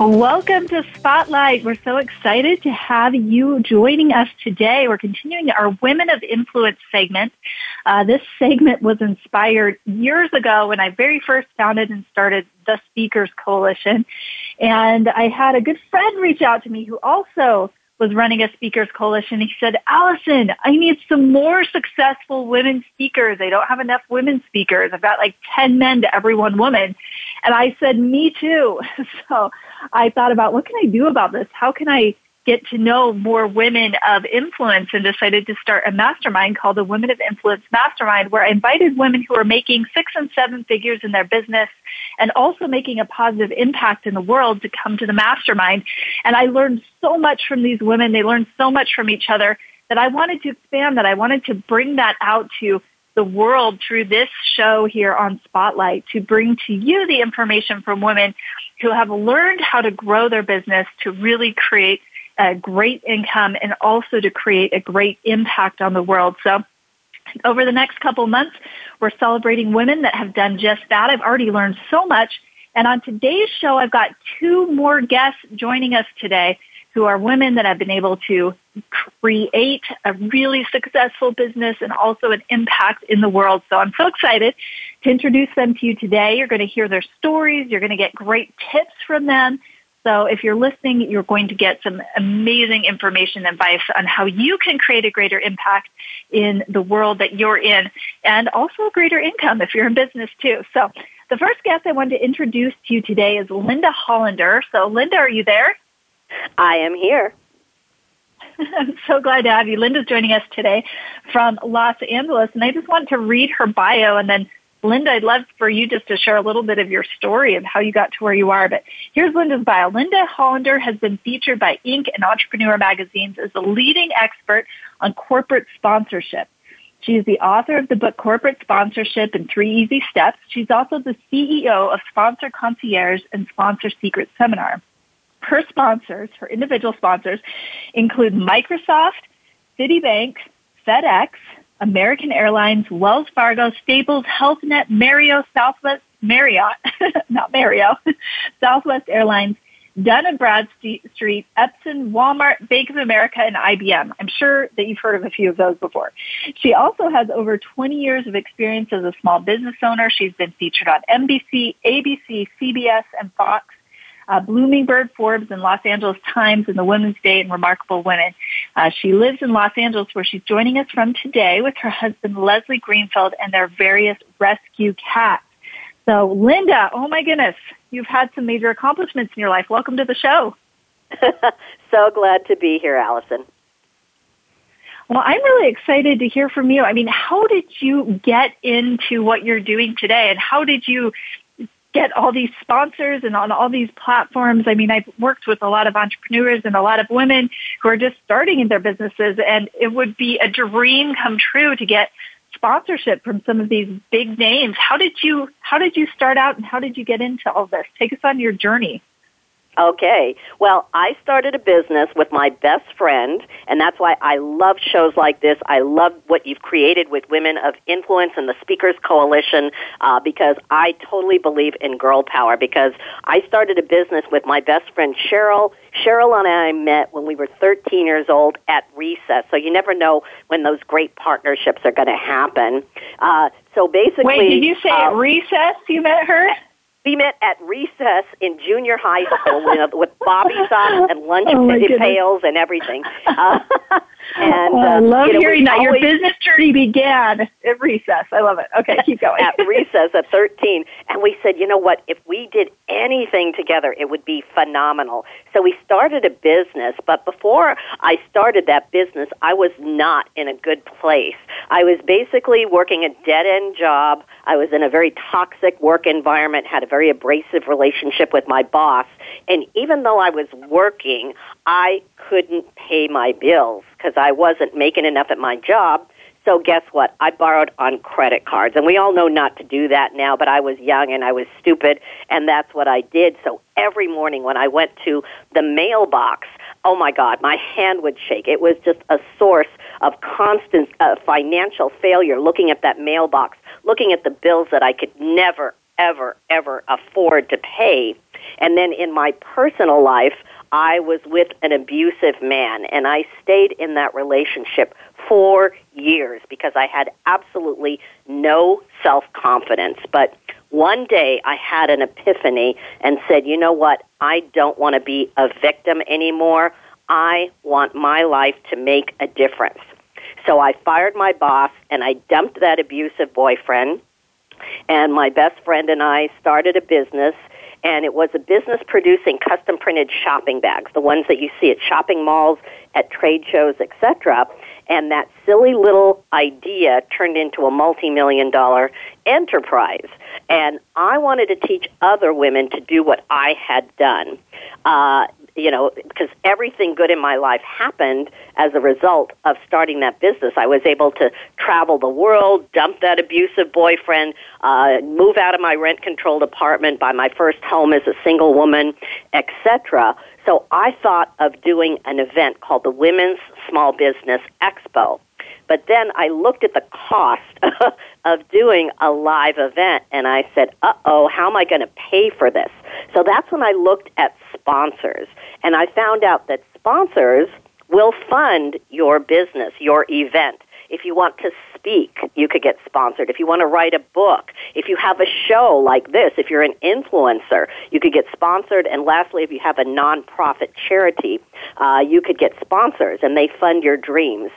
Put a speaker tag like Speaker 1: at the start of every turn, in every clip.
Speaker 1: Welcome to Spotlight. We're so excited to have you joining us today. We're continuing our Women of Influence segment. Uh, this segment was inspired years ago when I very first founded and started the Speakers Coalition. And I had a good friend reach out to me who also was running a speakers coalition. He said, Allison, I need some more successful women speakers. I don't have enough women speakers. I've got like 10 men to every one woman. And I said, me too. So I thought about what can I do about this? How can I get to know more women of influence and decided to start a mastermind called the Women of Influence Mastermind where I invited women who are making six and seven figures in their business and also making a positive impact in the world to come to the mastermind. And I learned so much from these women. They learned so much from each other that I wanted to expand that. I wanted to bring that out to the world through this show here on Spotlight to bring to you the information from women who have learned how to grow their business to really create a great income and also to create a great impact on the world. So over the next couple months, we're celebrating women that have done just that. I've already learned so much. And on today's show, I've got two more guests joining us today who are women that have been able to create a really successful business and also an impact in the world. So I'm so excited to introduce them to you today. You're going to hear their stories. You're going to get great tips from them. So if you're listening, you're going to get some amazing information and advice on how you can create a greater impact in the world that you're in and also a greater income if you're in business too. So the first guest I wanted to introduce to you today is Linda Hollander. So Linda, are you there?
Speaker 2: I am here.
Speaker 1: I'm so glad to have you. Linda's joining us today from Los Angeles, and I just want to read her bio and then Linda, I'd love for you just to share a little bit of your story of how you got to where you are. But here's Linda's bio. Linda Hollander has been featured by Inc. and Entrepreneur magazines as a leading expert on corporate sponsorship. She is the author of the book Corporate Sponsorship in Three Easy Steps. She's also the CEO of Sponsor Concierge and Sponsor Secret Seminar. Her sponsors, her individual sponsors, include Microsoft, Citibank, FedEx, American Airlines, Wells Fargo, Staples, Health Net, Marriott, Southwest, Marriott, not Marriott, Southwest Airlines, Dun Bradstreet, Epson, Walmart, Bank of America, and IBM. I'm sure that you've heard of a few of those before. She also has over 20 years of experience as a small business owner. She's been featured on NBC, ABC, CBS, and Fox uh, Blooming Bird, Forbes, and Los Angeles Times in the Woman's Day and Remarkable Women. Uh, she lives in Los Angeles where she's joining us from today with her husband Leslie Greenfield and their various rescue cats. So Linda, oh my goodness, you've had some major accomplishments in your life. Welcome to the show.
Speaker 2: so glad to be here, Allison.
Speaker 1: Well, I'm really excited to hear from you. I mean, how did you get into what you're doing today and how did you get all these sponsors and on all these platforms. I mean, I've worked with a lot of entrepreneurs and a lot of women who are just starting in their businesses and it would be a dream come true to get sponsorship from some of these big names. How did you, how did you start out and how did you get into all this? Take us on your journey.
Speaker 2: Okay. Well, I started a business with my best friend, and that's why I love shows like this. I love what you've created with Women of Influence and the Speakers Coalition uh, because I totally believe in girl power. Because I started a business with my best friend Cheryl. Cheryl and I met when we were 13 years old at recess, so you never know when those great partnerships are going to happen. Uh, so basically,
Speaker 1: wait, did you say uh, at recess you met her?
Speaker 2: We met at recess in junior high school with, with bobby socks and lunch oh pails and everything. Uh,
Speaker 1: and oh, I uh, love you know, hearing that. Your business journey began at recess. I love it. Okay, keep going.
Speaker 2: at recess at 13. And we said, you know what? If we did anything together, it would be phenomenal. So we started a business. But before I started that business, I was not in a good place. I was basically working a dead end job. I was in a very toxic work environment, had a very abrasive relationship with my boss. And even though I was working, I couldn't pay my bills because I wasn't making enough at my job. So guess what? I borrowed on credit cards. And we all know not to do that now, but I was young and I was stupid and that's what I did. So every morning when I went to the mailbox, oh my God, my hand would shake. It was just a source of constant uh, financial failure looking at that mailbox, looking at the bills that I could never, ever, ever afford to pay. And then in my personal life, I was with an abusive man and I stayed in that relationship for years because I had absolutely no self-confidence. But one day I had an epiphany and said, you know what? I don't want to be a victim anymore. I want my life to make a difference. So I fired my boss and I dumped that abusive boyfriend. And my best friend and I started a business and it was a business producing custom printed shopping bags, the ones that you see at shopping malls, at trade shows, etc. And that silly little idea turned into a multi-million dollar enterprise. And I wanted to teach other women to do what I had done. Uh, you know, because everything good in my life happened as a result of starting that business. I was able to travel the world, dump that abusive boyfriend, uh, move out of my rent controlled apartment, buy my first home as a single woman, etc. So I thought of doing an event called the Women's Small Business Expo. But then I looked at the cost of doing a live event and I said, uh oh, how am I going to pay for this? So that's when I looked at sponsors. And I found out that sponsors will fund your business, your event. If you want to speak, you could get sponsored. If you want to write a book, if you have a show like this, if you're an influencer, you could get sponsored. And lastly, if you have a nonprofit charity, uh, you could get sponsors and they fund your dreams.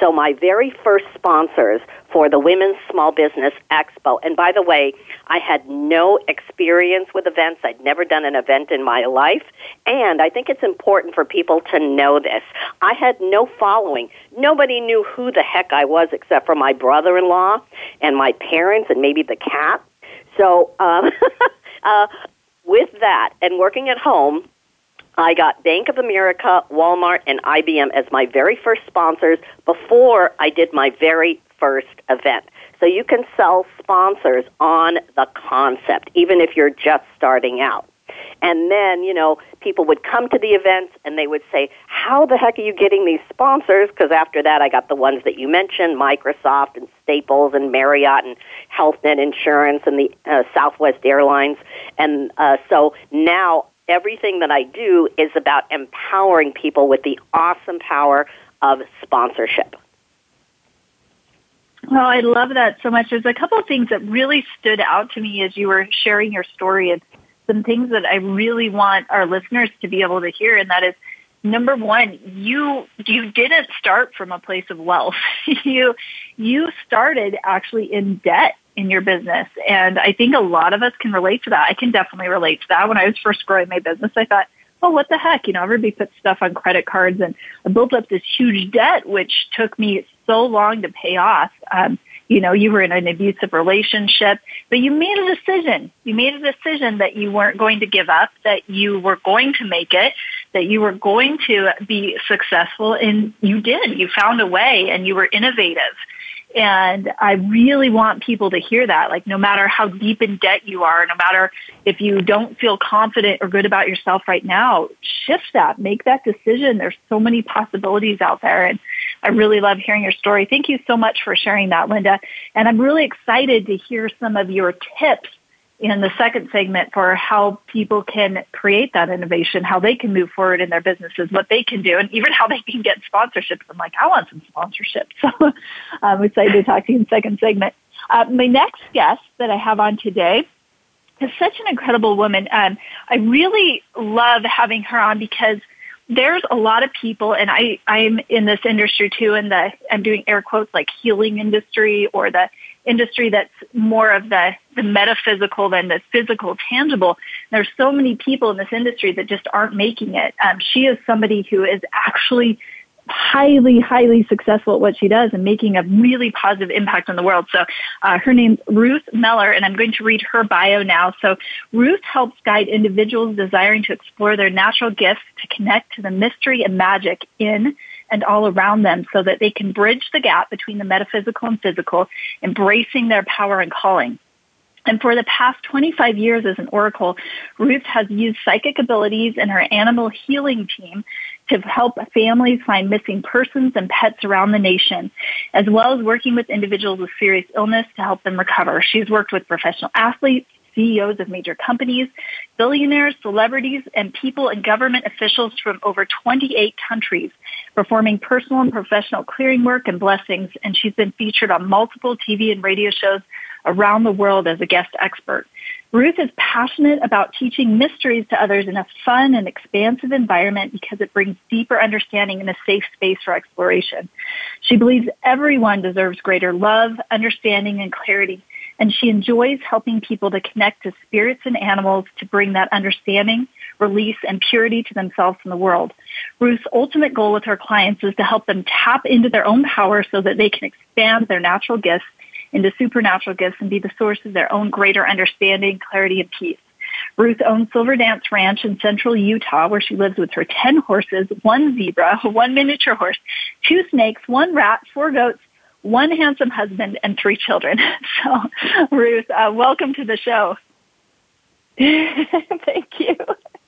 Speaker 2: So my very first sponsors for the Women's Small Business Expo, and by the way, I had no experience with events. I'd never done an event in my life. And I think it's important for people to know this. I had no following. Nobody knew who the heck I was except for my brother-in-law and my parents and maybe the cat. So, um, uh, with that and working at home, I got Bank of America, Walmart, and IBM as my very first sponsors before I did my very first event. So you can sell sponsors on the concept, even if you're just starting out. And then, you know, people would come to the events and they would say, How the heck are you getting these sponsors? Because after that, I got the ones that you mentioned Microsoft and Staples and Marriott and HealthNet Insurance and the uh, Southwest Airlines. And uh, so now everything that I do is about empowering people with the awesome power of sponsorship.
Speaker 1: Well, I love that so much. There's a couple of things that really stood out to me as you were sharing your story and some things that I really want our listeners to be able to hear and that is number one, you you didn't start from a place of wealth. you you started actually in debt in your business. And I think a lot of us can relate to that. I can definitely relate to that. When I was first growing my business, I thought, oh, what the heck? You know, everybody puts stuff on credit cards and I built up this huge debt, which took me so long to pay off. Um, you know, you were in an abusive relationship, but you made a decision. You made a decision that you weren't going to give up, that you were going to make it, that you were going to be successful, and you did. You found a way and you were innovative. And I really want people to hear that. Like no matter how deep in debt you are, no matter if you don't feel confident or good about yourself right now, shift that, make that decision. There's so many possibilities out there. And I really love hearing your story. Thank you so much for sharing that, Linda. And I'm really excited to hear some of your tips in the second segment for how people can create that innovation, how they can move forward in their businesses, what they can do, and even how they can get sponsorships. I'm like, I want some sponsorships. So I'm excited to talk to you in the second segment. Uh, my next guest that I have on today is such an incredible woman. Um, I really love having her on because there's a lot of people, and I, I'm in this industry too, in the, I'm doing air quotes like healing industry or the industry that's more of the, the metaphysical than the physical, tangible. There's so many people in this industry that just aren't making it. Um, she is somebody who is actually highly, highly successful at what she does and making a really positive impact on the world. So uh, her name's Ruth Meller, and I'm going to read her bio now. So Ruth helps guide individuals desiring to explore their natural gifts to connect to the mystery and magic in and all around them so that they can bridge the gap between the metaphysical and physical, embracing their power and calling. And for the past 25 years as an oracle, Ruth has used psychic abilities in her animal healing team to help families find missing persons and pets around the nation, as well as working with individuals with serious illness to help them recover. She's worked with professional athletes, CEOs of major companies, billionaires, celebrities, and people and government officials from over 28 countries, performing personal and professional clearing work and blessings. And she's been featured on multiple TV and radio shows around the world as a guest expert. Ruth is passionate about teaching mysteries to others in a fun and expansive environment because it brings deeper understanding and a safe space for exploration. She believes everyone deserves greater love, understanding, and clarity, and she enjoys helping people to connect to spirits and animals to bring that understanding, release, and purity to themselves and the world. Ruth's ultimate goal with her clients is to help them tap into their own power so that they can expand their natural gifts into supernatural gifts and be the source of their own greater understanding, clarity, and peace. Ruth owns Silver Dance Ranch in central Utah where she lives with her 10 horses, one zebra, one miniature horse, two snakes, one rat, four goats, one handsome husband, and three children. So, Ruth, uh, welcome to the show.
Speaker 3: Thank you.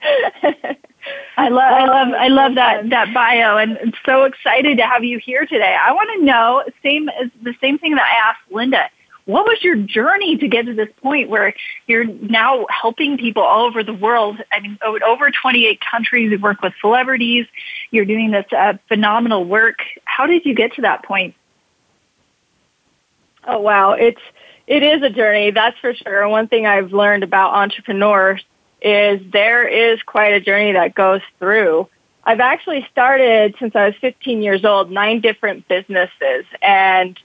Speaker 1: I love, I love, I love that that bio, and I'm so excited to have you here today. I want to know same as the same thing that I asked Linda. What was your journey to get to this point where you're now helping people all over the world? I mean, over 28 countries. You work with celebrities. You're doing this uh, phenomenal work. How did you get to that point?
Speaker 3: Oh wow, it's it is a journey, that's for sure. One thing I've learned about entrepreneurs is there is quite a journey that goes through. I've actually started since I was 15 years old, nine different businesses. And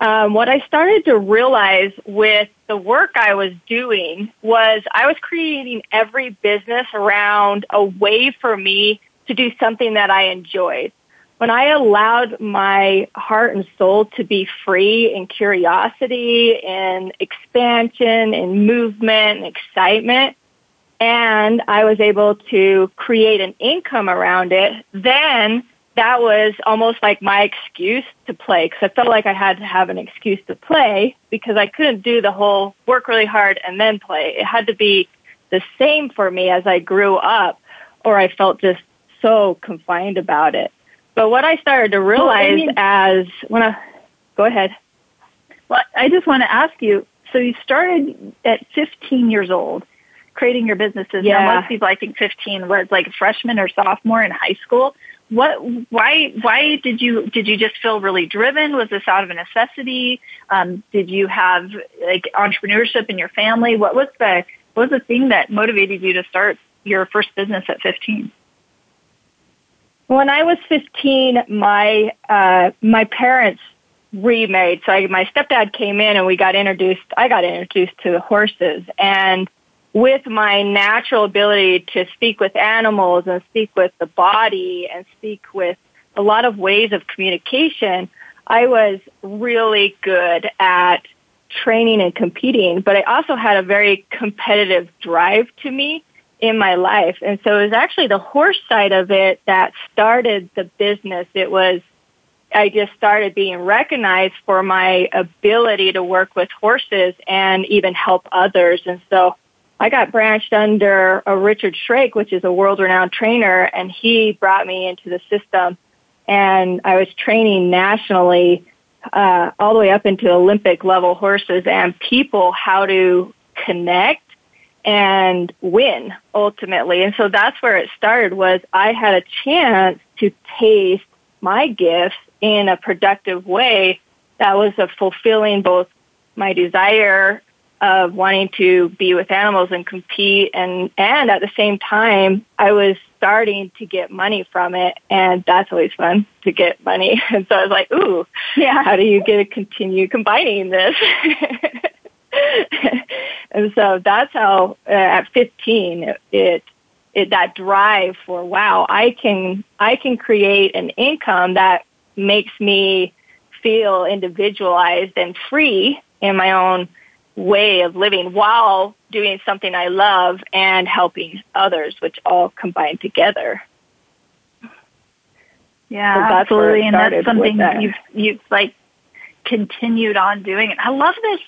Speaker 3: um, what I started to realize with the work I was doing was I was creating every business around a way for me to do something that I enjoyed. When I allowed my heart and soul to be free in curiosity and expansion and movement and excitement, and I was able to create an income around it, then that was almost like my excuse to play because I felt like I had to have an excuse to play because I couldn't do the whole work really hard and then play. It had to be the same for me as I grew up or I felt just so confined about it. But what I started to realize well, I mean, as when I go ahead.
Speaker 1: Well, I just want to ask you. So you started at 15 years old creating your businesses. Yeah. Now, most people, I think 15 was like a freshman or sophomore in high school. What, why, why did you, did you just feel really driven? Was this out of a necessity? Um, did you have like entrepreneurship in your family? What was the, what was the thing that motivated you to start your first business at 15?
Speaker 3: When I was 15, my, uh, my parents remade. So I, my stepdad came in and we got introduced, I got introduced to the horses and with my natural ability to speak with animals and speak with the body and speak with a lot of ways of communication, I was really good at training and competing, but I also had a very competitive drive to me in my life. And so it was actually the horse side of it that started the business. It was, I just started being recognized for my ability to work with horses and even help others. And so I got branched under a Richard Shrake, which is a world renowned trainer, and he brought me into the system. And I was training nationally, uh, all the way up into Olympic level horses and people how to connect and win ultimately. And so that's where it started was I had a chance to taste my gifts in a productive way that was fulfilling both my desire of wanting to be with animals and compete and and at the same time I was starting to get money from it and that's always fun to get money. And so I was like ooh yeah. how do you get to continue combining this? And so that's how uh, at 15 it, it it that drive for wow I can I can create an income that makes me feel individualized and free in my own way of living while doing something I love and helping others, which all combine together.
Speaker 1: Yeah, so absolutely, and that's something that. you've you've like continued on doing. And I love this.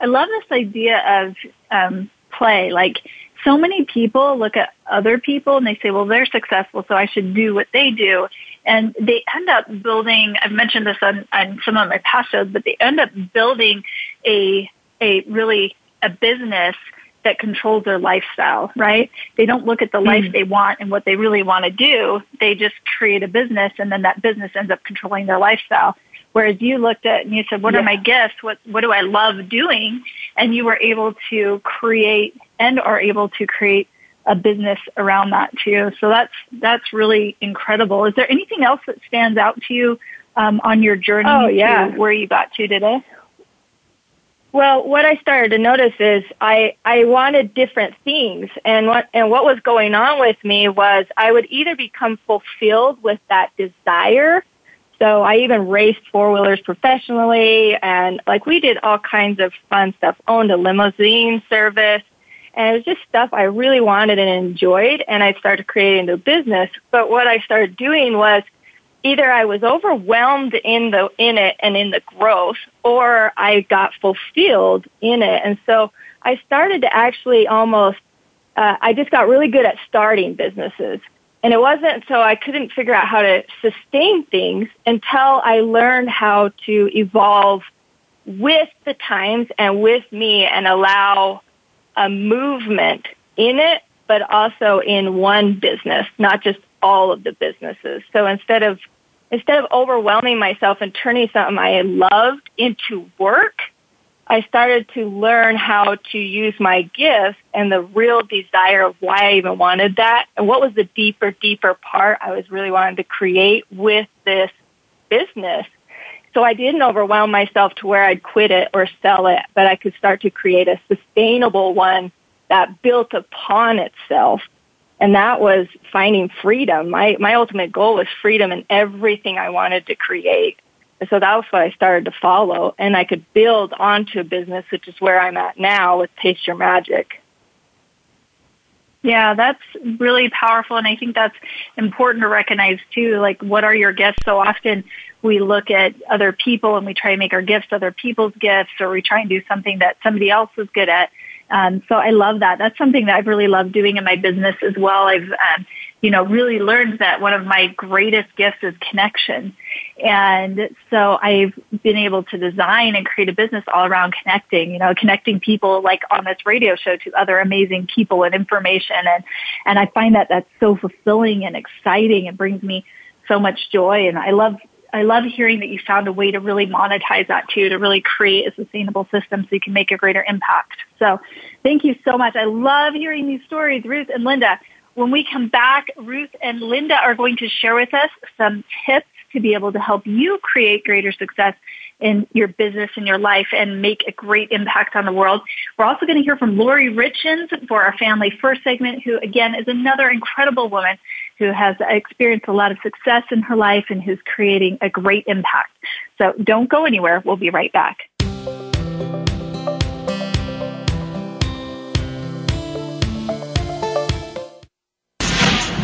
Speaker 1: I love this idea of um, play. Like so many people look at other people and they say, well, they're successful, so I should do what they do. And they end up building, I've mentioned this on, on some of my past shows, but they end up building a, a really, a business that controls their lifestyle, right? They don't look at the life mm. they want and what they really want to do. They just create a business and then that business ends up controlling their lifestyle. Whereas you looked at and you said, what yeah. are my gifts? What, what do I love doing? And you were able to create and are able to create a business around that too. So that's, that's really incredible. Is there anything else that stands out to you um, on your journey
Speaker 3: oh, yeah.
Speaker 1: where you got to today?
Speaker 3: Well, what I started to notice is I, I wanted different things and what, and what was going on with me was I would either become fulfilled with that desire so I even raced four wheelers professionally and like we did all kinds of fun stuff, owned a limousine service. And it was just stuff I really wanted and enjoyed and I started creating the business. But what I started doing was either I was overwhelmed in the in it and in the growth or I got fulfilled in it. And so I started to actually almost uh, I just got really good at starting businesses. And it wasn't so I couldn't figure out how to sustain things until I learned how to evolve with the times and with me and allow a movement in it, but also in one business, not just all of the businesses. So instead of instead of overwhelming myself and turning something I loved into work, I started to learn how to use my gifts and the real desire of why I even wanted that and what was the deeper, deeper part I was really wanting to create with this business. So I didn't overwhelm myself to where I'd quit it or sell it, but I could start to create a sustainable one that built upon itself. And that was finding freedom. My, my ultimate goal was freedom in everything I wanted to create. So that was what I started to follow, and I could build onto a business, which is where I'm at now with Taste Your Magic.
Speaker 1: Yeah, that's really powerful, and I think that's important to recognize too. Like, what are your gifts? So often we look at other people and we try to make our gifts other people's gifts, or we try and do something that somebody else is good at. Um, so I love that. That's something that I've really loved doing in my business as well. I've, um, you know, really learned that one of my greatest gifts is connection. And so I've been able to design and create a business all around connecting, you know, connecting people like on this radio show to other amazing people and information. And, and I find that that's so fulfilling and exciting. It brings me so much joy. And I love I love hearing that you found a way to really monetize that too, to really create a sustainable system so you can make a greater impact. So thank you so much. I love hearing these stories, Ruth and Linda. When we come back, Ruth and Linda are going to share with us some tips to be able to help you create greater success in your business and your life and make a great impact on the world. We're also going to hear from Lori Richins for our Family First segment, who again is another incredible woman who has experienced a lot of success in her life and who's creating a great impact. So don't go anywhere. We'll be right back.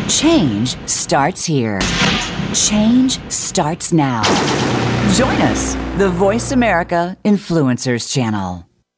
Speaker 4: Change starts here. Change starts now. Join us, the Voice America Influencers Channel.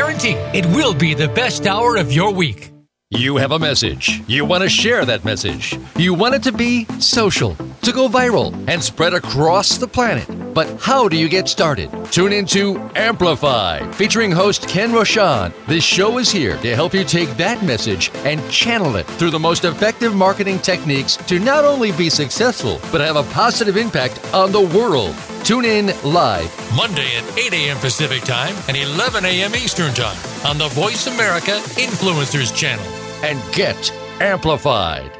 Speaker 5: guarantee it will be the best hour of your week.
Speaker 6: You have a message. You want to share that message. You want it to be social, to go viral, and spread across the planet. But how do you get started? Tune into Amplify, featuring host Ken Rochon. This show is here to help you take that message and channel it through the most effective marketing techniques to not only be successful, but have a positive impact on the world. Tune in live
Speaker 5: Monday at 8 a.m. Pacific Time and 11 a.m. Eastern Time on the Voice America Influencers channel
Speaker 6: and get amplified.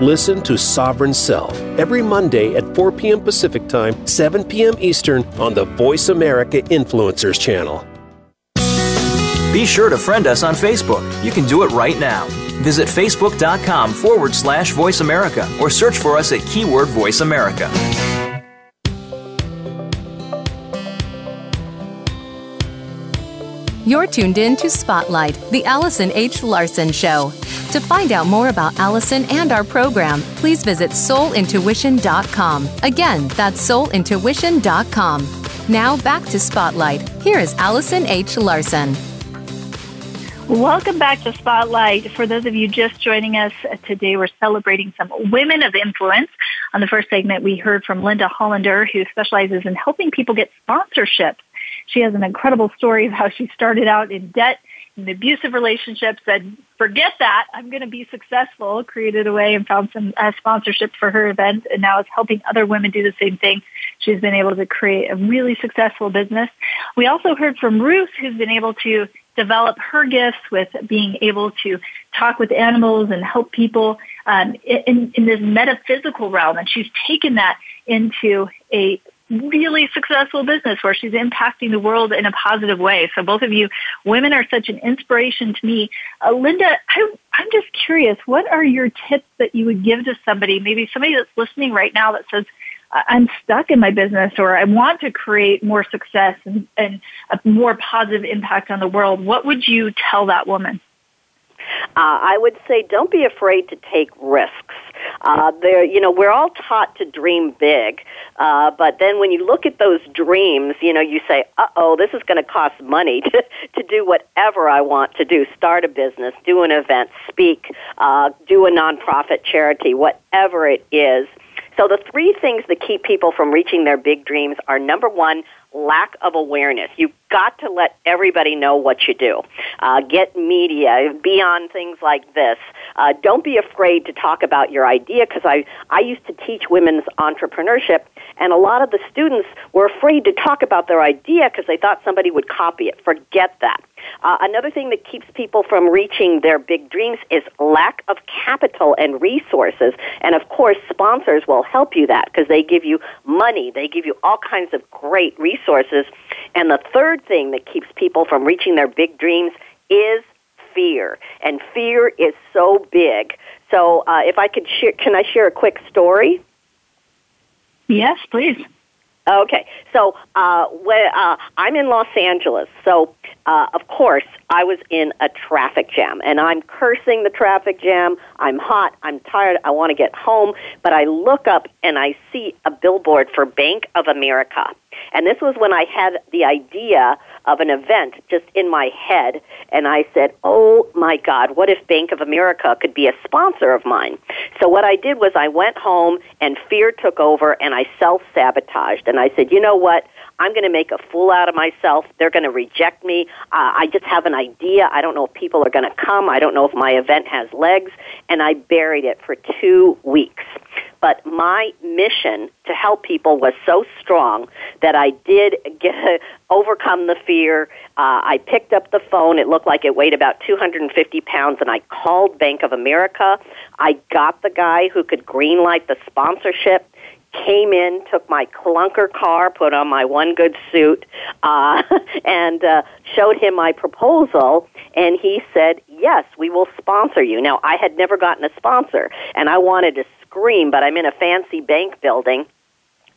Speaker 7: Listen to Sovereign Self every Monday at 4 p.m. Pacific Time, 7 p.m. Eastern on the Voice America Influencers channel.
Speaker 8: Be sure to friend us on Facebook. You can do it right now. Visit facebook.com forward slash voice America or search for us at keyword voice America.
Speaker 9: You're tuned in to Spotlight, the Allison H. Larson Show. To find out more about Allison and our program, please visit soulintuition.com. Again, that's soulintuition.com. Now back to Spotlight. Here is Allison H. Larson.
Speaker 1: Welcome back to Spotlight. For those of you just joining us uh, today, we're celebrating some women of influence. On the first segment, we heard from Linda Hollander, who specializes in helping people get sponsorships she has an incredible story of how she started out in debt in abusive relationships, said, forget that, I'm going to be successful, created a way and found some uh, sponsorship for her event, and now is helping other women do the same thing. She's been able to create a really successful business. We also heard from Ruth, who's been able to develop her gifts with being able to talk with animals and help people um, in, in this metaphysical realm, and she's taken that into a really successful business where she's impacting the world in a positive way. So both of you women are such an inspiration to me. Uh, Linda, I, I'm just curious, what are your tips that you would give to somebody, maybe somebody that's listening right now that says, I'm stuck in my business or I want to create more success and, and a more positive impact on the world. What would you tell that woman?
Speaker 2: Uh, I would say don't be afraid to take risks. Uh, there, you know, we're all taught to dream big, uh, but then when you look at those dreams, you know, you say, "Uh oh, this is going to cost money to to do whatever I want to do: start a business, do an event, speak, uh, do a nonprofit charity, whatever it is." So the three things that keep people from reaching their big dreams are number one, lack of awareness. You've got to let everybody know what you do. Uh, get media, be on things like this. Uh, don't be afraid to talk about your idea because I, I used to teach women's entrepreneurship and a lot of the students were afraid to talk about their idea because they thought somebody would copy it. Forget that. Uh, another thing that keeps people from reaching their big dreams is lack of capital and resources. And of course, sponsors will help you that because they give you money, they give you all kinds of great resources. And the third thing that keeps people from reaching their big dreams is fear. And fear is so big. So, uh, if I could share, can I share a quick story?
Speaker 1: Yes, please.
Speaker 2: Okay, so uh, when, uh, I'm in Los Angeles, so uh, of course I was in a traffic jam, and I'm cursing the traffic jam. I'm hot. I'm tired. I want to get home, but I look up and I see a billboard for Bank of America, and this was when I had the idea of an event just in my head, and I said, "Oh my God, what if Bank of America could be a sponsor of mine?" So what I did was I went home, and fear took over, and I self sabotaged, and I said, "You know what? I'm going to make a fool out of myself. They're going to reject me. Uh, I just have an idea. I don't know if people are going to come. I don't know if my event has legs. And I buried it for two weeks. But my mission to help people was so strong that I did get, overcome the fear. Uh, I picked up the phone. It looked like it weighed about 250 pounds, and I called Bank of America. I got the guy who could greenlight the sponsorship came in, took my clunker car, put on my one good suit, uh, and uh, showed him my proposal, and he said, "Yes, we will sponsor you." Now, I had never gotten a sponsor, and I wanted to scream, but I'm in a fancy bank building.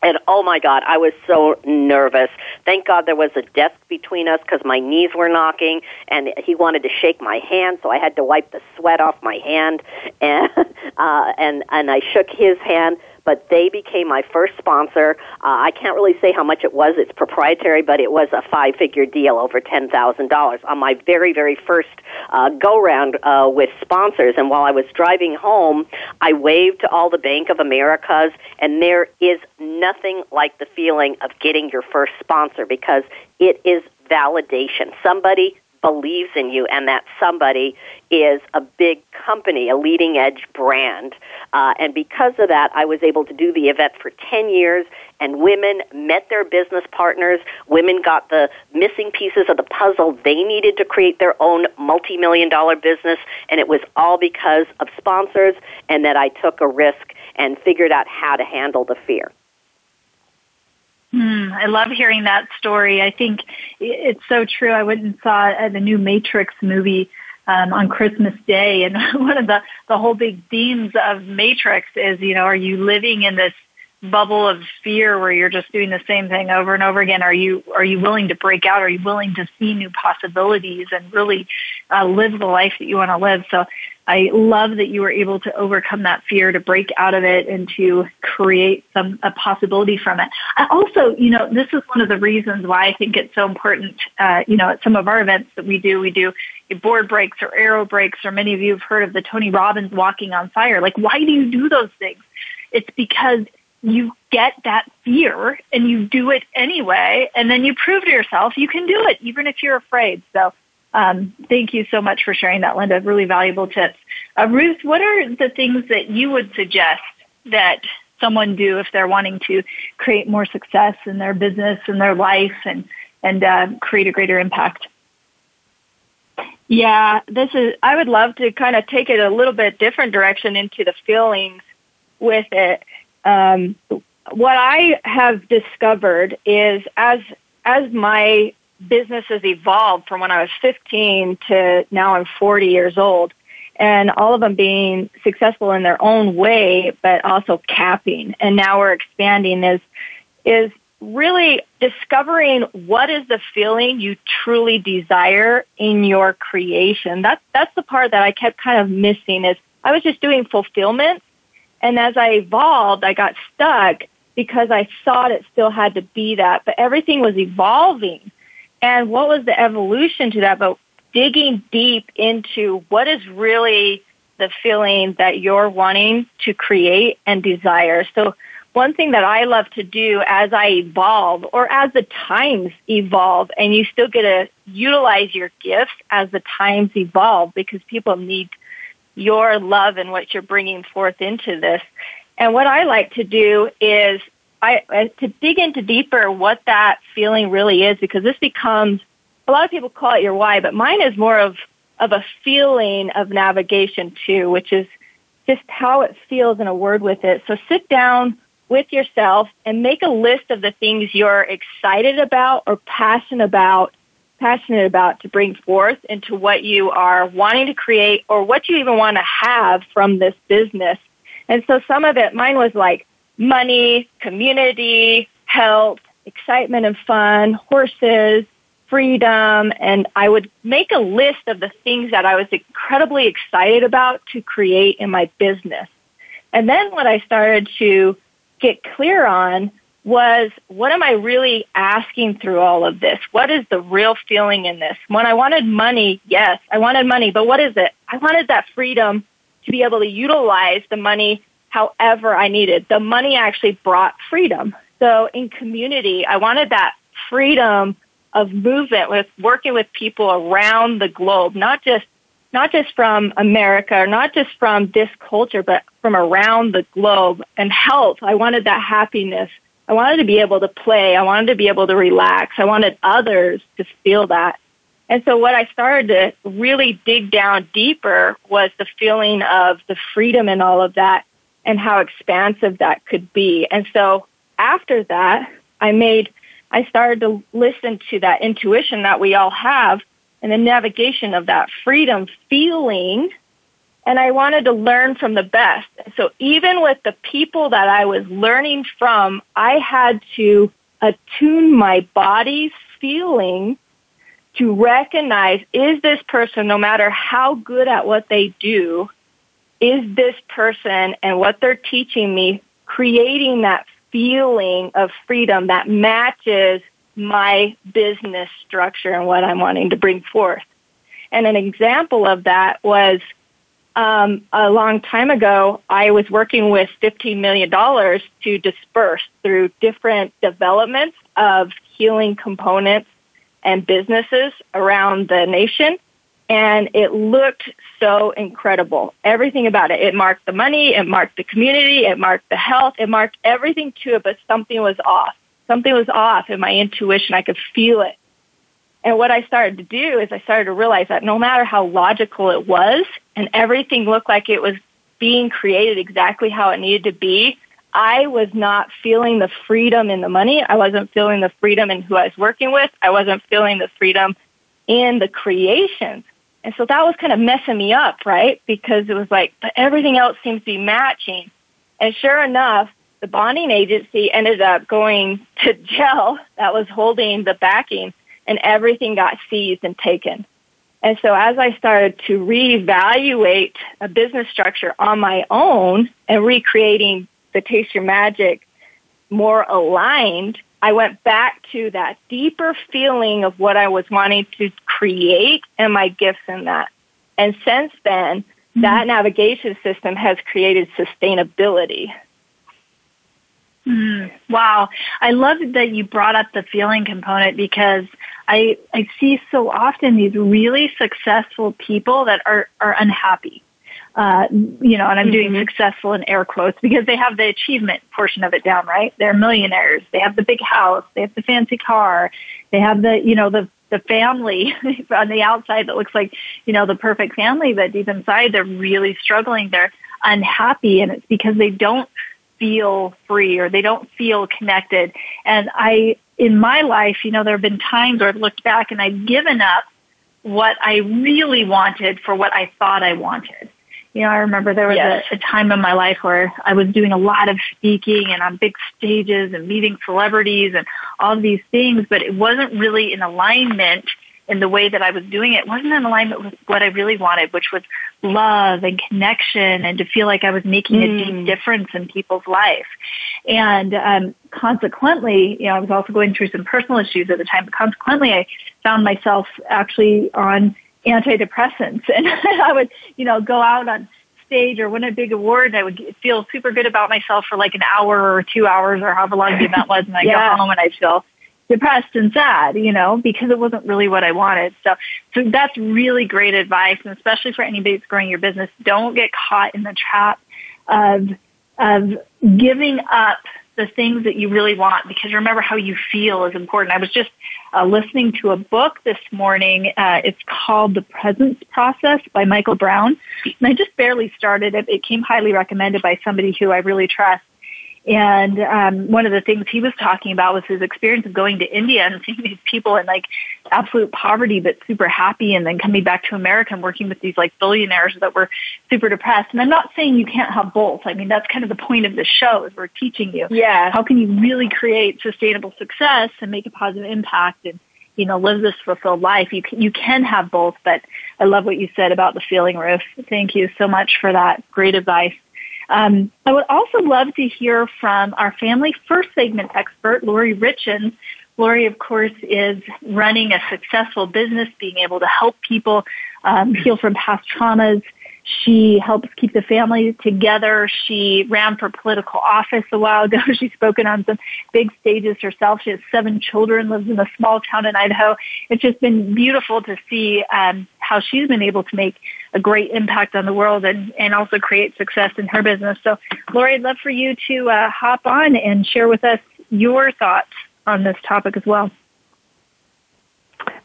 Speaker 2: And oh my God, I was so nervous. Thank God there was a desk between us because my knees were knocking, and he wanted to shake my hand, so I had to wipe the sweat off my hand, and uh, and and I shook his hand. But they became my first sponsor. Uh, I can't really say how much it was. It's proprietary, but it was a five-figure deal, over $10,000 on my very, very first uh, go-round uh, with sponsors. And while I was driving home, I waved to all the Bank of Americas, and there is nothing like the feeling of getting your first sponsor because it is validation. Somebody believes in you and that somebody is a big company, a leading edge brand. Uh, and because of that, I was able to do the event for 10 years and women met their business partners. Women got the missing pieces of the puzzle they needed to create their own multi-million dollar business. And it was all because of sponsors and that I took a risk and figured out how to handle the fear.
Speaker 1: Hmm, I love hearing that story. I think it's so true. I went and saw uh, the new Matrix movie um, on Christmas Day, and one of the the whole big themes of Matrix is, you know, are you living in this bubble of fear where you're just doing the same thing over and over again? Are you are you willing to break out? Are you willing to see new possibilities and really uh, live the life that you want to live? So I love that you were able to overcome that fear, to break out of it, and to create some a possibility from it. I also, you know, this is one of the reasons why I think it's so important. Uh, you know, at some of our events that we do, we do board breaks or arrow breaks, or many of you have heard of the Tony Robbins walking on fire. Like, why do you do those things? It's because you get that fear and you do it anyway, and then you prove to yourself you can do it, even if you're afraid. So um, thank you so much for sharing that, Linda. Really valuable tips. Uh, Ruth, what are the things that you would suggest that someone do if they're wanting to create more success in their business and their life and and uh, create a greater impact?
Speaker 3: Yeah, this is. I would love to kind of take it a little bit different direction into the feelings with it. Um, what I have discovered is as as my business has evolved from when I was 15 to now I'm 40 years old and all of them being successful in their own way, but also capping. And now we're expanding is, is really discovering what is the feeling you truly desire in your creation. That's, that's the part that I kept kind of missing is I was just doing fulfillment. And as I evolved, I got stuck because I thought it still had to be that, but everything was evolving. And what was the evolution to that? But digging deep into what is really the feeling that you're wanting to create and desire. So one thing that I love to do as I evolve or as the times evolve and you still get to utilize your gifts as the times evolve because people need your love and what you're bringing forth into this. And what I like to do is I, to dig into deeper what that feeling really is because this becomes a lot of people call it your why, but mine is more of of a feeling of navigation too, which is just how it feels in a word with it. So sit down with yourself and make a list of the things you're excited about or passionate about passionate about to bring forth into what you are wanting to create or what you even want to have from this business. And so some of it, mine was like money, community, health, excitement and fun, horses, freedom, and I would make a list of the things that I was incredibly excited about to create in my business. And then what I started to get clear on was what am I really asking through all of this? What is the real feeling in this? When I wanted money, yes, I wanted money, but what is it? I wanted that freedom to be able to utilize the money however I needed. The money actually brought freedom. So in community, I wanted that freedom of movement with working with people around the globe, not just not just from America or not just from this culture, but from around the globe. And health, I wanted that happiness. I wanted to be able to play. I wanted to be able to relax. I wanted others to feel that. And so what I started to really dig down deeper was the feeling of the freedom and all of that and how expansive that could be. And so after that, I made, I started to listen to that intuition that we all have and the navigation of that freedom feeling. And I wanted to learn from the best. So even with the people that I was learning from, I had to attune my body's feeling to recognize is this person, no matter how good at what they do, is this person and what they're teaching me creating that feeling of freedom that matches my business structure and what I'm wanting to bring forth. And an example of that was um, a long time ago, I was working with $15 million to disperse through different developments of healing components and businesses around the nation. And it looked so incredible. Everything about it. It marked the money, it marked the community, it marked the health, it marked everything to it, but something was off. Something was off in my intuition. I could feel it. And what I started to do is I started to realize that no matter how logical it was and everything looked like it was being created exactly how it needed to be, I was not feeling the freedom in the money. I wasn't feeling the freedom in who I was working with. I wasn't feeling the freedom in the creations. And so that was kind of messing me up, right? Because it was like, but everything else seems to be matching. And sure enough, the bonding agency ended up going to jail that was holding the backing and everything got seized and taken. And so as I started to reevaluate a business structure on my own and recreating the Taste Your Magic more aligned, I went back to that deeper feeling of what I was wanting to create and my gifts in that. And since then, mm-hmm. that navigation system has created sustainability.
Speaker 1: Mm, wow. I love that you brought up the feeling component because I, I see so often these really successful people that are, are unhappy. Uh, you know, and I'm mm-hmm. doing successful in air quotes because they have the achievement portion of it down, right? They're millionaires. They have the big house. They have the fancy car. They have the, you know, the, the family on the outside that looks like, you know, the perfect family, but deep inside they're really struggling. They're unhappy and it's because they don't feel free or they don't feel connected. And I, in my life, you know, there have been times where I've looked back and I've given up what I really wanted for what I thought I wanted. You know, I remember there was yes. a, a time in my life where I was doing a lot of speaking and on big stages and meeting celebrities and all of these things, but it wasn't really in alignment in the way that I was doing it wasn't in alignment with what I really wanted, which was love and connection and to feel like I was making mm. a deep mm. difference in people's life. And um, consequently, you know, I was also going through some personal issues at the time, but consequently I found myself actually on antidepressants and I would, you know, go out on stage or win a big award and I would feel super good about myself for like an hour or two hours or however long the event was and I yeah. go home and I feel depressed and sad, you know, because it wasn't really what I wanted. So, so that's really great advice, and especially for anybody that's growing your business, don't get caught in the trap of of giving up the things that you really want because remember how you feel is important. I was just uh, listening to a book this morning. Uh, it's called The Presence Process by Michael Brown. And I just barely started it. It came highly recommended by somebody who I really trust. And um, one of the things he was talking about was his experience of going to India and seeing these people in like absolute poverty but super happy, and then coming back to America and working with these like billionaires that were super depressed. And I'm not saying you can't have both. I mean that's kind of the point of the show is we're teaching you.
Speaker 3: Yeah.
Speaker 1: How can you really create sustainable success and make a positive impact and you know live this fulfilled life? You can, you can have both. But I love what you said about the feeling, Ruth. Thank you so much for that great advice. Um, I would also love to hear from our family first segment expert, Lori Richens. Lori, of course, is running a successful business, being able to help people um, heal from past traumas. She helps keep the family together. She ran for political office a while ago. She's spoken on some big stages herself. She has seven children, lives in a small town in Idaho. It's just been beautiful to see um, how she's been able to make a great impact on the world and, and also create success in her business. So, Lori, I'd love for you to uh, hop on and share with us your thoughts on this topic as well.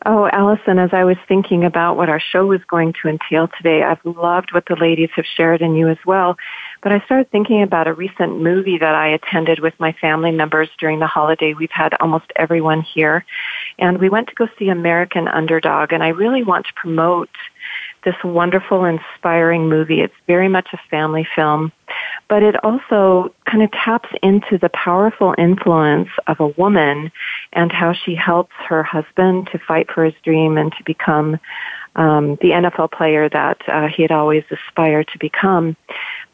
Speaker 10: Oh, Allison, as I was thinking about what our show was going to entail today, I've loved what the ladies have shared and you as well. But I started thinking about a recent movie that I attended with my family members during the holiday. We've had almost everyone here. And we went to go see American Underdog. And I really want to promote this wonderful, inspiring movie. It's very much a family film, but it also kind of taps into the powerful influence of a woman and how she helps her husband to fight for his dream and to become um, the NFL player that uh, he had always aspired to become.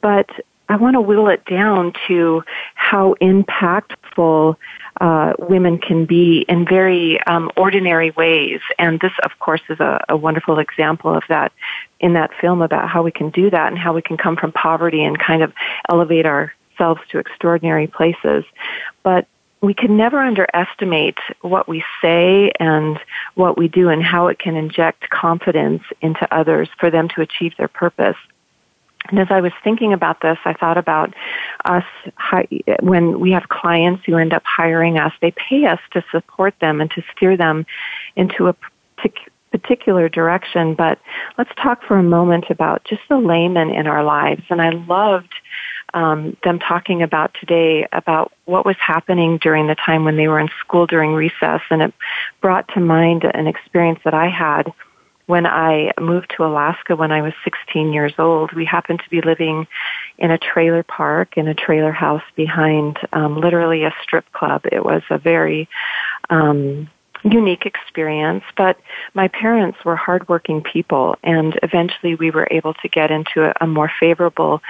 Speaker 10: But I want to whittle it down to how impactful uh, women can be in very um, ordinary ways. And this, of course, is a, a wonderful example of that in that film about how we can do that and how we can come from poverty and kind of elevate ourselves to extraordinary places. But we can never underestimate what we say and what we do and how it can inject confidence into others for them to achieve their purpose. And as I was thinking about this, I thought about us when we have clients who end up hiring us, they pay us to support them and to steer them into a particular direction. But let's talk for a moment about just the layman in our lives. And I loved um, them talking about today about what was happening during the time when they were in school during recess, and it brought to mind an experience that I had when I moved to Alaska when I was 16 years old. We happened to be living in a trailer park in a trailer house behind um, literally a strip club. It was a very um, unique experience, but my parents were hardworking people and eventually we were able to get into a, a, more favorable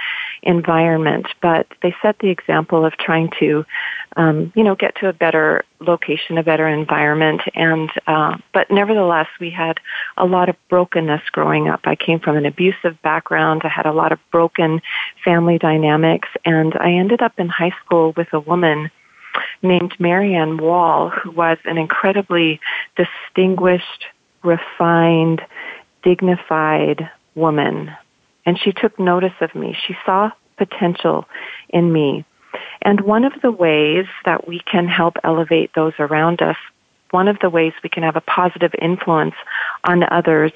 Speaker 10: environment. But they set the example of trying to, um, you know, get to a better location, a better environment. And, uh, but nevertheless, we had a lot of brokenness growing up. I came from an abusive background. I had a lot of broken family dynamics and I ended up in high school with a woman named Marianne Wall, who was an incredibly distinguished, refined, dignified woman. And she took notice of me. She saw potential in me. And one of the ways that we can help elevate those around us, one of the ways we can have a positive influence on others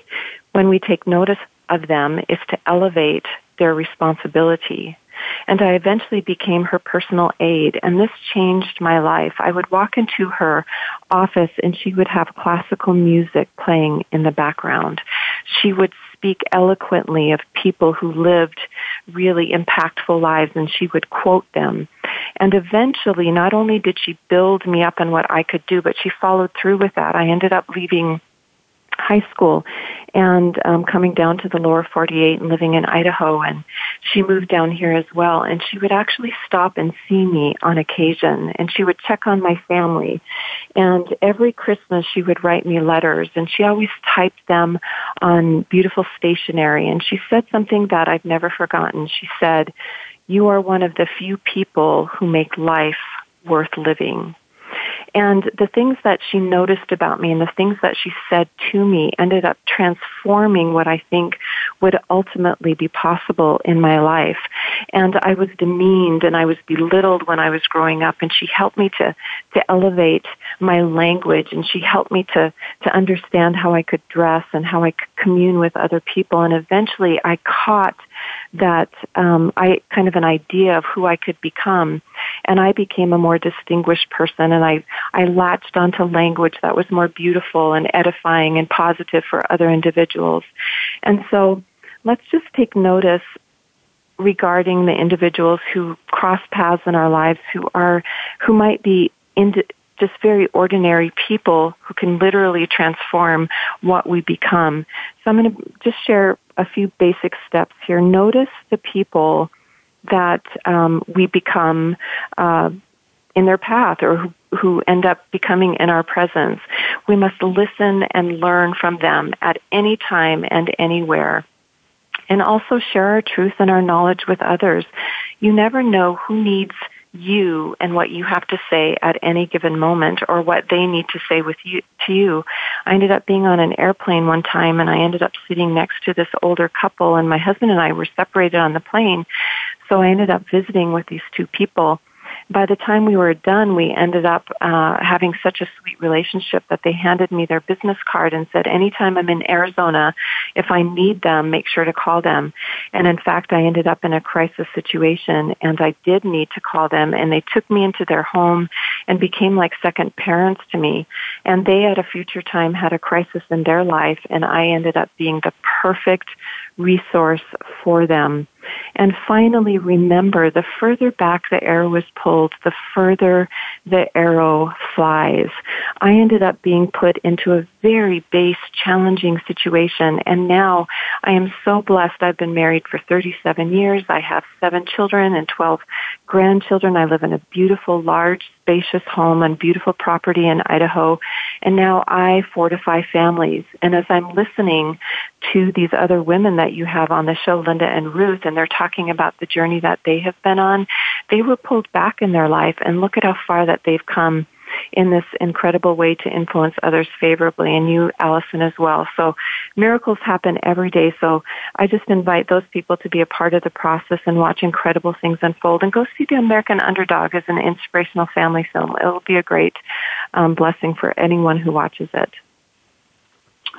Speaker 10: when we take notice of them is to elevate their responsibility and I eventually became her personal aide and this changed my life. I would walk into her office and she would have classical music playing in the background. She would speak eloquently of people who lived really impactful lives and she would quote them. And eventually, not only did she build me up in what I could do, but she followed through with that. I ended up leaving high school and um, coming down to the lower 48 and living in Idaho. And she moved down here as well. And she would actually stop and see me on occasion. And she would check on my family. And every Christmas she would write me letters. And she always typed them on beautiful stationery. And she said something that I've never forgotten. She said, you are one of the few people who make life worth living. And the things that she noticed about me and the things that she said to me ended up transforming what I think would ultimately be possible in my life. And I was demeaned and I was belittled when I was growing up and she helped me to, to elevate my language and she helped me to, to understand how I could dress and how I could commune with other people. And eventually I caught that um, I kind of an idea of who I could become, and I became a more distinguished person. And I I latched onto language that was more beautiful and edifying and positive for other individuals. And so, let's just take notice regarding the individuals who cross paths in our lives who are who might be into just very ordinary people who can literally transform what we become. So I'm going to just share a few basic steps here. Notice the people that um, we become uh, in their path or who, who end up becoming in our presence. We must listen and learn from them at any time and anywhere. And also share our truth and our knowledge with others. You never know who needs you and what you have to say at any given moment or what they need to say with you to you. I ended up being on an airplane one time and I ended up sitting next to this older couple and my husband and I were separated on the plane. So I ended up visiting with these two people by the time we were done, we ended up uh, having such a sweet relationship that they handed me their business card and said, anytime I'm in Arizona, if I need them, make sure to call them. And in fact, I ended up in a crisis situation and I did need to call them and they took me into their home and became like second parents to me. And they at a future time had a crisis in their life and I ended up being the perfect resource for them. and finally remember the further back the arrow is pulled, the further the arrow flies. I ended up being put into a very base, challenging situation, and now I am so blessed. I've been married for 37 years. I have seven children and 12 grandchildren. I live in a beautiful, large, spacious home on beautiful property in Idaho. And now I fortify families. And as I'm listening to these other women that you have on the show, Linda and Ruth, and they're talking about the journey that they have been on, they were pulled back in their life and look at how far that they've come in this incredible way to influence others favorably, and you, Allison, as well. So miracles happen every day. So I just invite those people to be a part of the process and watch incredible things unfold. And go see The American Underdog as an inspirational family film. It will be a great um, blessing for anyone who watches it.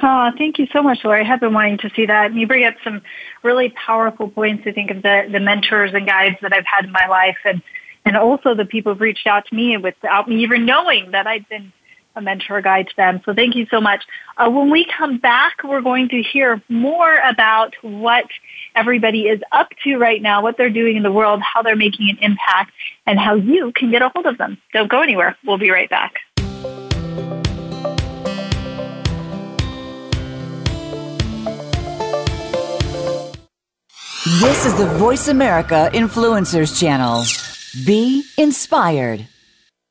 Speaker 1: Oh, thank you so much, Lori. I have been wanting to see that. And you bring up some really powerful points, I think, of the, the mentors and guides that I've had in my life. And and also the people who've reached out to me without me even knowing that I'd been a mentor guide to them. So thank you so much. Uh, when we come back, we're going to hear more about what everybody is up to right now, what they're doing in the world, how they're making an impact, and how you can get a hold of them. Don't go anywhere. We'll be right back.
Speaker 4: This is the Voice America Influencers Channel. Be inspired.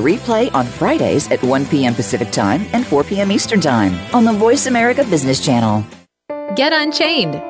Speaker 4: replay on Fridays at 1 p.m. Pacific Time and 4 p.m. Eastern Time on the Voice America Business channel.
Speaker 9: Get Unchained.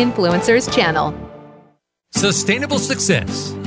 Speaker 9: Influencers channel.
Speaker 5: Sustainable success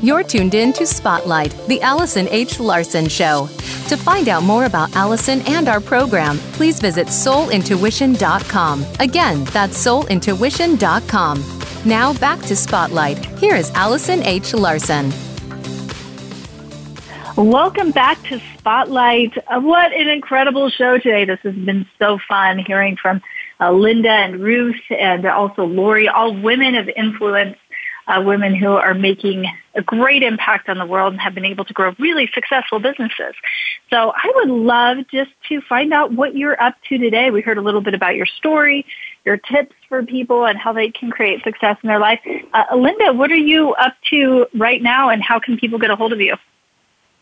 Speaker 9: You're tuned in to Spotlight, the Allison H. Larson Show. To find out more about Allison and our program, please visit soulintuition.com. Again, that's soulintuition.com. Now back to Spotlight. Here is Allison H. Larson.
Speaker 1: Welcome back to Spotlight. Uh, what an incredible show today. This has been so fun hearing from uh, Linda and Ruth and also Lori, all women of influence, uh, women who are making a great impact on the world and have been able to grow really successful businesses. So I would love just to find out what you're up to today. We heard a little bit about your story, your tips for people and how they can create success in their life. Uh, Linda, what are you up to right now and how can people get a hold of you?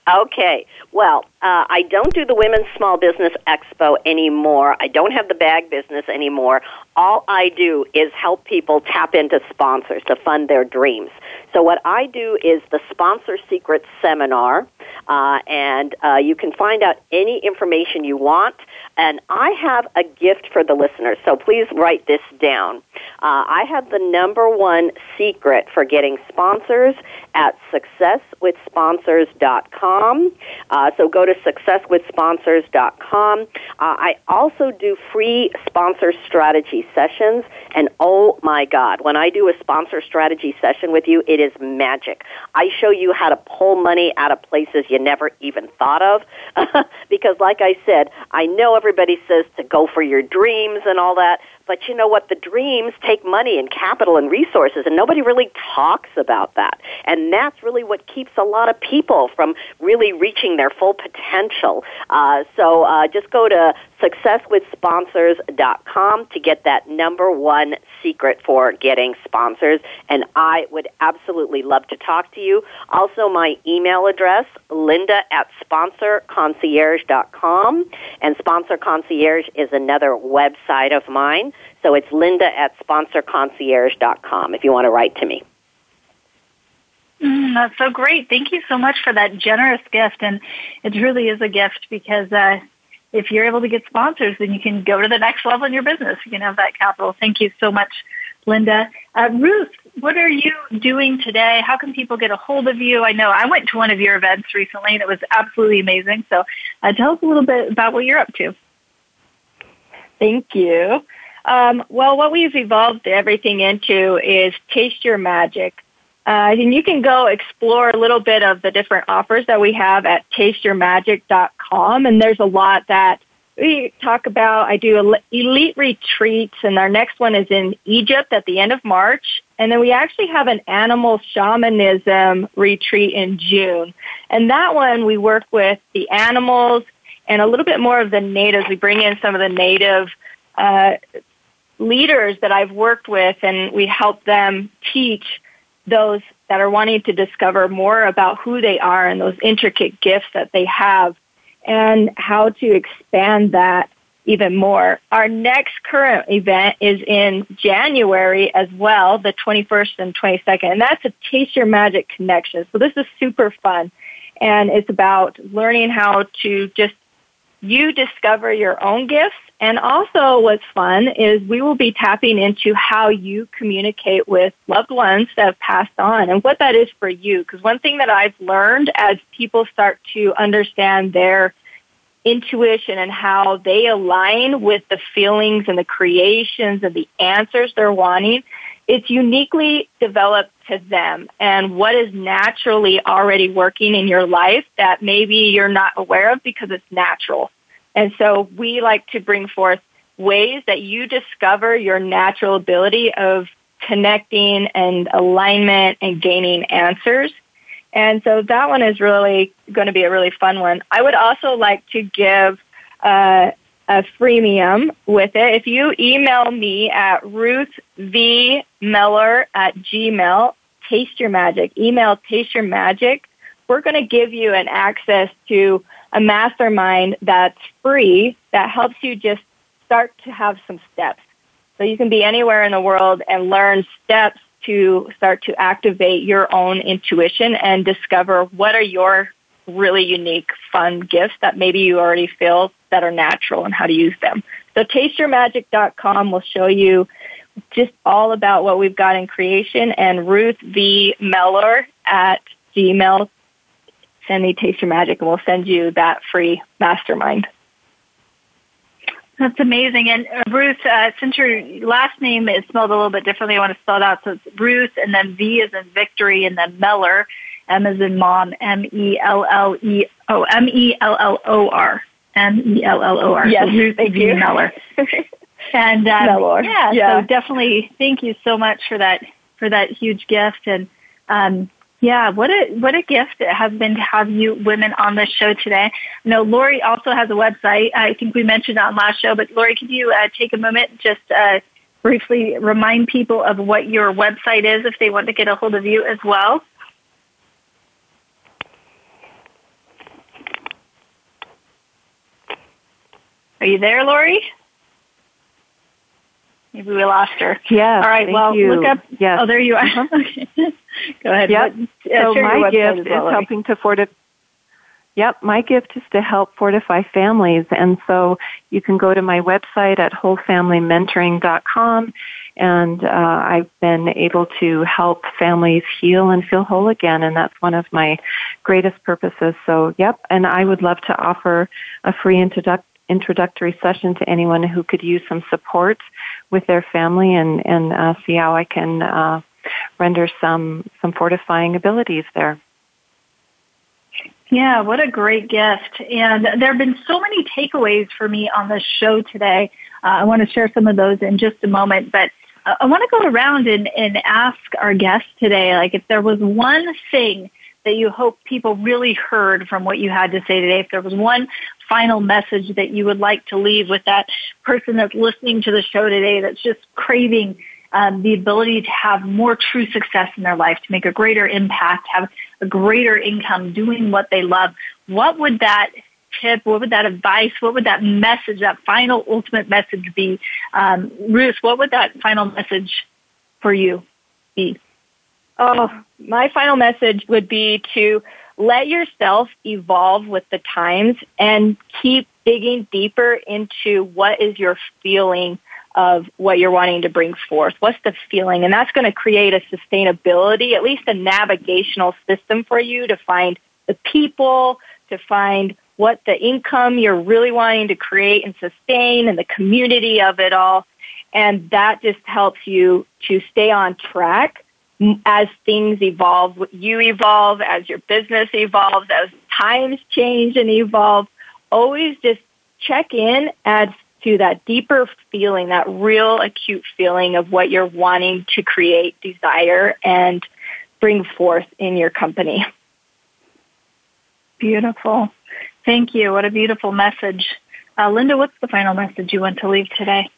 Speaker 2: Okay. Well, uh, I don't do the Women's Small Business Expo anymore. I don't have the bag business anymore. All I do is help people tap into sponsors to fund their dreams. So what I do is the Sponsor Secrets Seminar, uh, and uh, you can find out any information you want. And I have a gift for the listeners, so please write this down. Uh, I have the number one secret for getting sponsors at successwithsponsors.com. Uh, so go to successwithsponsors.com. Uh, I also do free sponsor strategy sessions, and oh my God, when I do a sponsor strategy session with you, it is magic. I show you how to pull money out of places you never even thought of. because, like I said, I know everybody says to go for your dreams and all that, but you know what? The dreams take money and capital and resources, and nobody really talks about that. And that's really what keeps a lot of people from really reaching their full potential. Uh, so uh, just go to successwithsponsors.com to get that number one secret for getting sponsors. And I would absolutely love to talk to you. Also, my email address, linda at sponsorconcierge.com. And Sponsor Concierge is another website of mine. So it's linda at sponsorconcierge.com if you want to write to me.
Speaker 1: Mm, that's so great. Thank you so much for that generous gift. And it really is a gift because uh, if you're able to get sponsors, then you can go to the next level in your business. You can have that capital. Thank you so much, Linda. Uh, Ruth, what are you doing today? How can people get a hold of you? I know I went to one of your events recently and it was absolutely amazing. So uh, tell us a little bit about what you're up to.
Speaker 3: Thank you. Um, well, what we've evolved everything into is Taste Your Magic. Uh, and you can go explore a little bit of the different offers that we have at tasteyourmagic.com. And there's a lot that we talk about. I do elite retreats, and our next one is in Egypt at the end of March. And then we actually have an animal shamanism retreat in June. And that one we work with the animals and a little bit more of the natives. We bring in some of the native uh, leaders that I've worked with, and we help them teach those that are wanting to discover more about who they are and those intricate gifts that they have and how to expand that even more. Our next current event is in January as well, the 21st and 22nd, and that's a Taste Your Magic connection. So this is super fun, and it's about learning how to just you discover your own gifts and also what's fun is we will be tapping into how you communicate with loved ones that have passed on and what that is for you. Because one thing that I've learned as people start to understand their intuition and how they align with the feelings and the creations and the answers they're wanting, it's uniquely developed to them and what is naturally already working in your life that maybe you're not aware of because it's natural. And so we like to bring forth ways that you discover your natural ability of connecting and alignment and gaining answers. And so that one is really going to be a really fun one. I would also like to give uh, a freemium with it. If you email me at ruthvmellor at gmail, taste your magic, email taste your magic, we're going to give you an access to a mastermind that's free that helps you just start to have some steps. So you can be anywhere in the world and learn steps to start to activate your own intuition and discover what are your really unique, fun gifts that maybe you already feel that are natural and how to use them. So tasteyourmagic.com will show you just all about what we've got in creation and Ruth V. Mellor at gmail send me Taste Your Magic and we'll send you that free mastermind.
Speaker 1: That's amazing. And uh, Ruth, uh, since your last name is spelled a little bit differently, I want to spell it out. So it's Ruth and then V is in victory and then Mellor, M is in mom, M-E-L-L-E, oh, M-E-L-L-O-R, M-E-L-L-O-R.
Speaker 3: Yes, so Ruth thank you.
Speaker 1: Mellor. and um,
Speaker 3: Mellor.
Speaker 1: Yeah,
Speaker 3: yeah,
Speaker 1: so definitely thank you so much for that, for that huge gift. And um, yeah, what a what a gift it has been to have you women on the show today. I know Lori also has a website. I think we mentioned that on last show, but Lori, could you uh, take a moment just uh, briefly remind people of what your website is if they want to get a hold of you as well? Are you there, Lori? Maybe we lost her.
Speaker 10: Yeah.
Speaker 1: All right. Well,
Speaker 10: you.
Speaker 1: look up.
Speaker 10: Yes.
Speaker 1: Oh, there you are.
Speaker 10: Uh-huh.
Speaker 1: okay. Go ahead.
Speaker 10: Yep. Uh, so my gift is
Speaker 1: well,
Speaker 10: helping to fortify. Yep, my gift is to help fortify families. And so you can go to my website at wholefamilymentoring.com and uh, I've been able to help families heal and feel whole again. And that's one of my greatest purposes. So, yep, and I would love to offer a free introduction introductory session to anyone who could use some support with their family and, and uh, see how I can uh, render some some fortifying abilities there.
Speaker 1: Yeah, what a great gift. And there have been so many takeaways for me on this show today. Uh, I want to share some of those in just a moment, but uh, I want to go around and, and ask our guests today, like if there was one thing that you hope people really heard from what you had to say today, if there was one final message that you would like to leave with that person that's listening to the show today that's just craving um, the ability to have more true success in their life, to make a greater impact, have a greater income doing what they love, what would that tip, what would that advice, what would that message, that final ultimate message be? Um, Ruth, what would that final message for you be?
Speaker 3: Oh, my final message would be to let yourself evolve with the times and keep digging deeper into what is your feeling of what you're wanting to bring forth. What's the feeling? And that's going to create a sustainability, at least a navigational system for you to find the people, to find what the income you're really wanting to create and sustain and the community of it all. And that just helps you to stay on track as things evolve, you evolve, as your business evolves, as times change and evolve. Always just check in as to that deeper feeling, that real acute feeling of what you're wanting to create, desire, and bring forth in your company.
Speaker 1: Beautiful. Thank you. What a beautiful message. Uh, Linda, what's the final message you want to leave today?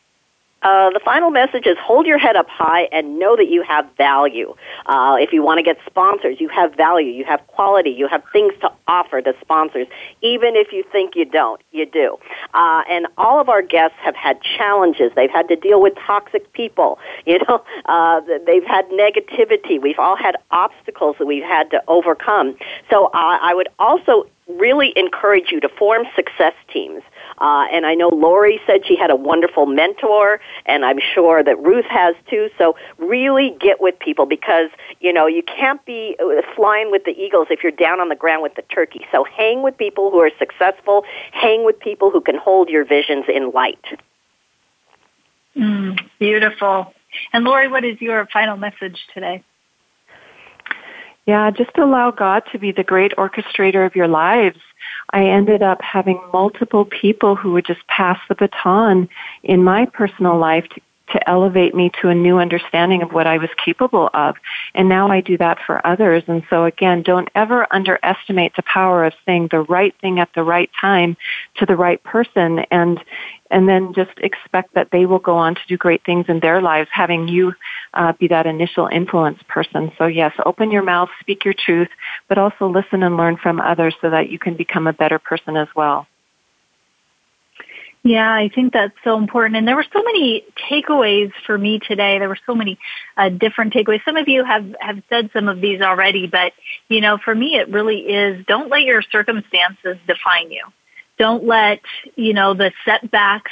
Speaker 2: Uh, the final message is hold your head up high and know that you have value. Uh, if you want to get sponsors, you have value, you have quality, you have things to offer to sponsors. Even if you think you don't, you do. Uh, and all of our guests have had challenges. They've had to deal with toxic people. You know, uh, they've had negativity. We've all had obstacles that we've had to overcome. So uh, I would also really encourage you to form success teams. Uh, and I know Lori said she had a wonderful mentor, and I'm sure that Ruth has too. So really get with people because, you know, you can't be uh, flying with the eagles if you're down on the ground with the turkey. So hang with people who are successful, hang with people who can hold your visions in light.
Speaker 1: Mm, beautiful. And Lori, what is your final message today?
Speaker 10: Yeah, just allow God to be the great orchestrator of your lives. I ended up having multiple people who would just pass the baton in my personal life to, to elevate me to a new understanding of what I was capable of. And now I do that for others. And so again, don't ever underestimate the power of saying the right thing at the right time to the right person and and then just expect that they will go on to do great things in their lives, having you uh, be that initial influence person. So yes, open your mouth, speak your truth, but also listen and learn from others so that you can become a better person as well.
Speaker 1: Yeah, I think that's so important. And there were so many takeaways for me today. There were so many uh, different takeaways. Some of you have, have said some of these already, but you know, for me, it really is don't let your circumstances define you. Don't let, you know, the setbacks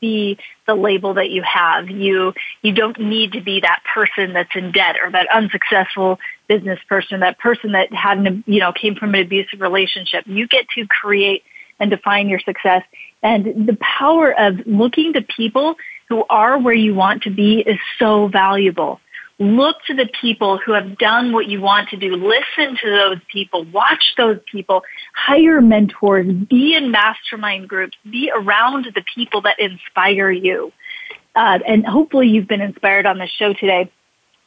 Speaker 1: be the label that you have. You, you don't need to be that person that's in debt or that unsuccessful business person, that person that had an, you know, came from an abusive relationship. You get to create and define your success. And the power of looking to people who are where you want to be is so valuable. Look to the people who have done what you want to do. Listen to those people. Watch those people. Hire mentors. Be in mastermind groups. Be around the people that inspire you. Uh, and hopefully you've been inspired on the show today.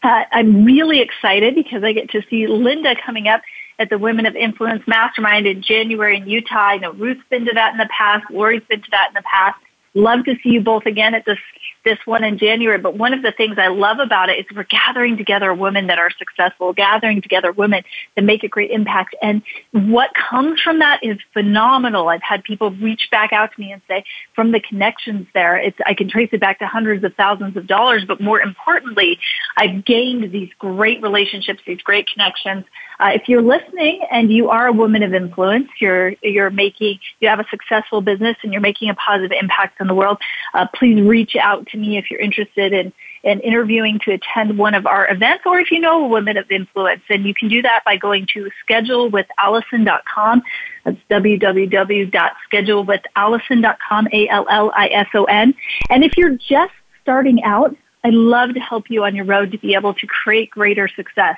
Speaker 1: Uh, I'm really excited because I get to see Linda coming up at the Women of Influence Mastermind in January in Utah. I know Ruth's been to that in the past. Lori's been to that in the past. Love to see you both again at this this one in January. But one of the things I love about it is we're gathering together women that are successful, gathering together women that make a great impact. And what comes from that is phenomenal. I've had people reach back out to me and say, from the connections there, it's, I can trace it back to hundreds of thousands of dollars. But more importantly, I've gained these great relationships, these great connections. Uh, if you're listening and you are a woman of influence, you're you're making you have a successful business and you're making a positive impact on the world. Uh, please reach out to me if you're interested in in interviewing to attend one of our events, or if you know a woman of influence, and you can do that by going to schedulewithallison.com. That's www.schedulewithallison.com. A L L I S O N. And if you're just starting out I'd love to help you on your road to be able to create greater success.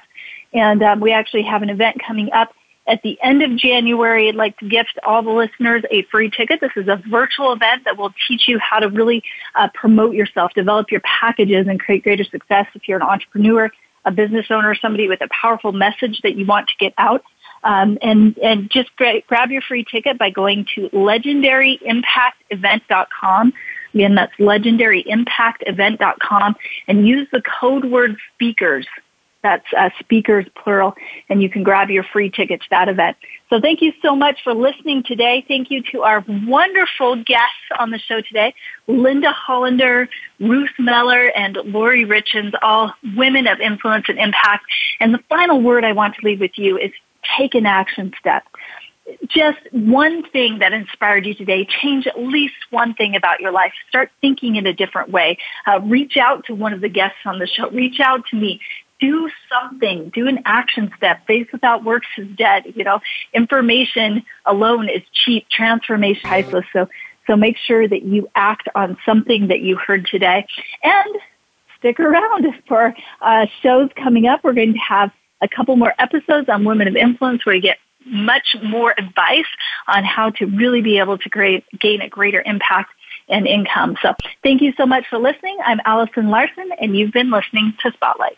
Speaker 1: And um, we actually have an event coming up at the end of January. I'd like to gift all the listeners a free ticket. This is a virtual event that will teach you how to really uh, promote yourself, develop your packages, and create greater success if you're an entrepreneur, a business owner, somebody with a powerful message that you want to get out. Um, and and just gra- grab your free ticket by going to legendaryimpactevent.com. Again, that's legendaryimpactevent.com and use the code word speakers. That's uh, speakers plural, and you can grab your free ticket to that event. So thank you so much for listening today. Thank you to our wonderful guests on the show today, Linda Hollander, Ruth Mellor, and Lori Richens, all women of influence and impact. And the final word I want to leave with you is take an action step just one thing that inspired you today, change at least one thing about your life. Start thinking in a different way. Uh, reach out to one of the guests on the show. Reach out to me. Do something. Do an action step. Faith without works is dead. You know, information alone is cheap. Transformation priceless. So, so make sure that you act on something that you heard today, and stick around for uh, shows coming up. We're going to have a couple more episodes on women of influence where you get much more advice on how to really be able to create, gain a greater impact and income. So thank you so much for listening. I'm Allison Larson and you've been listening to Spotlight.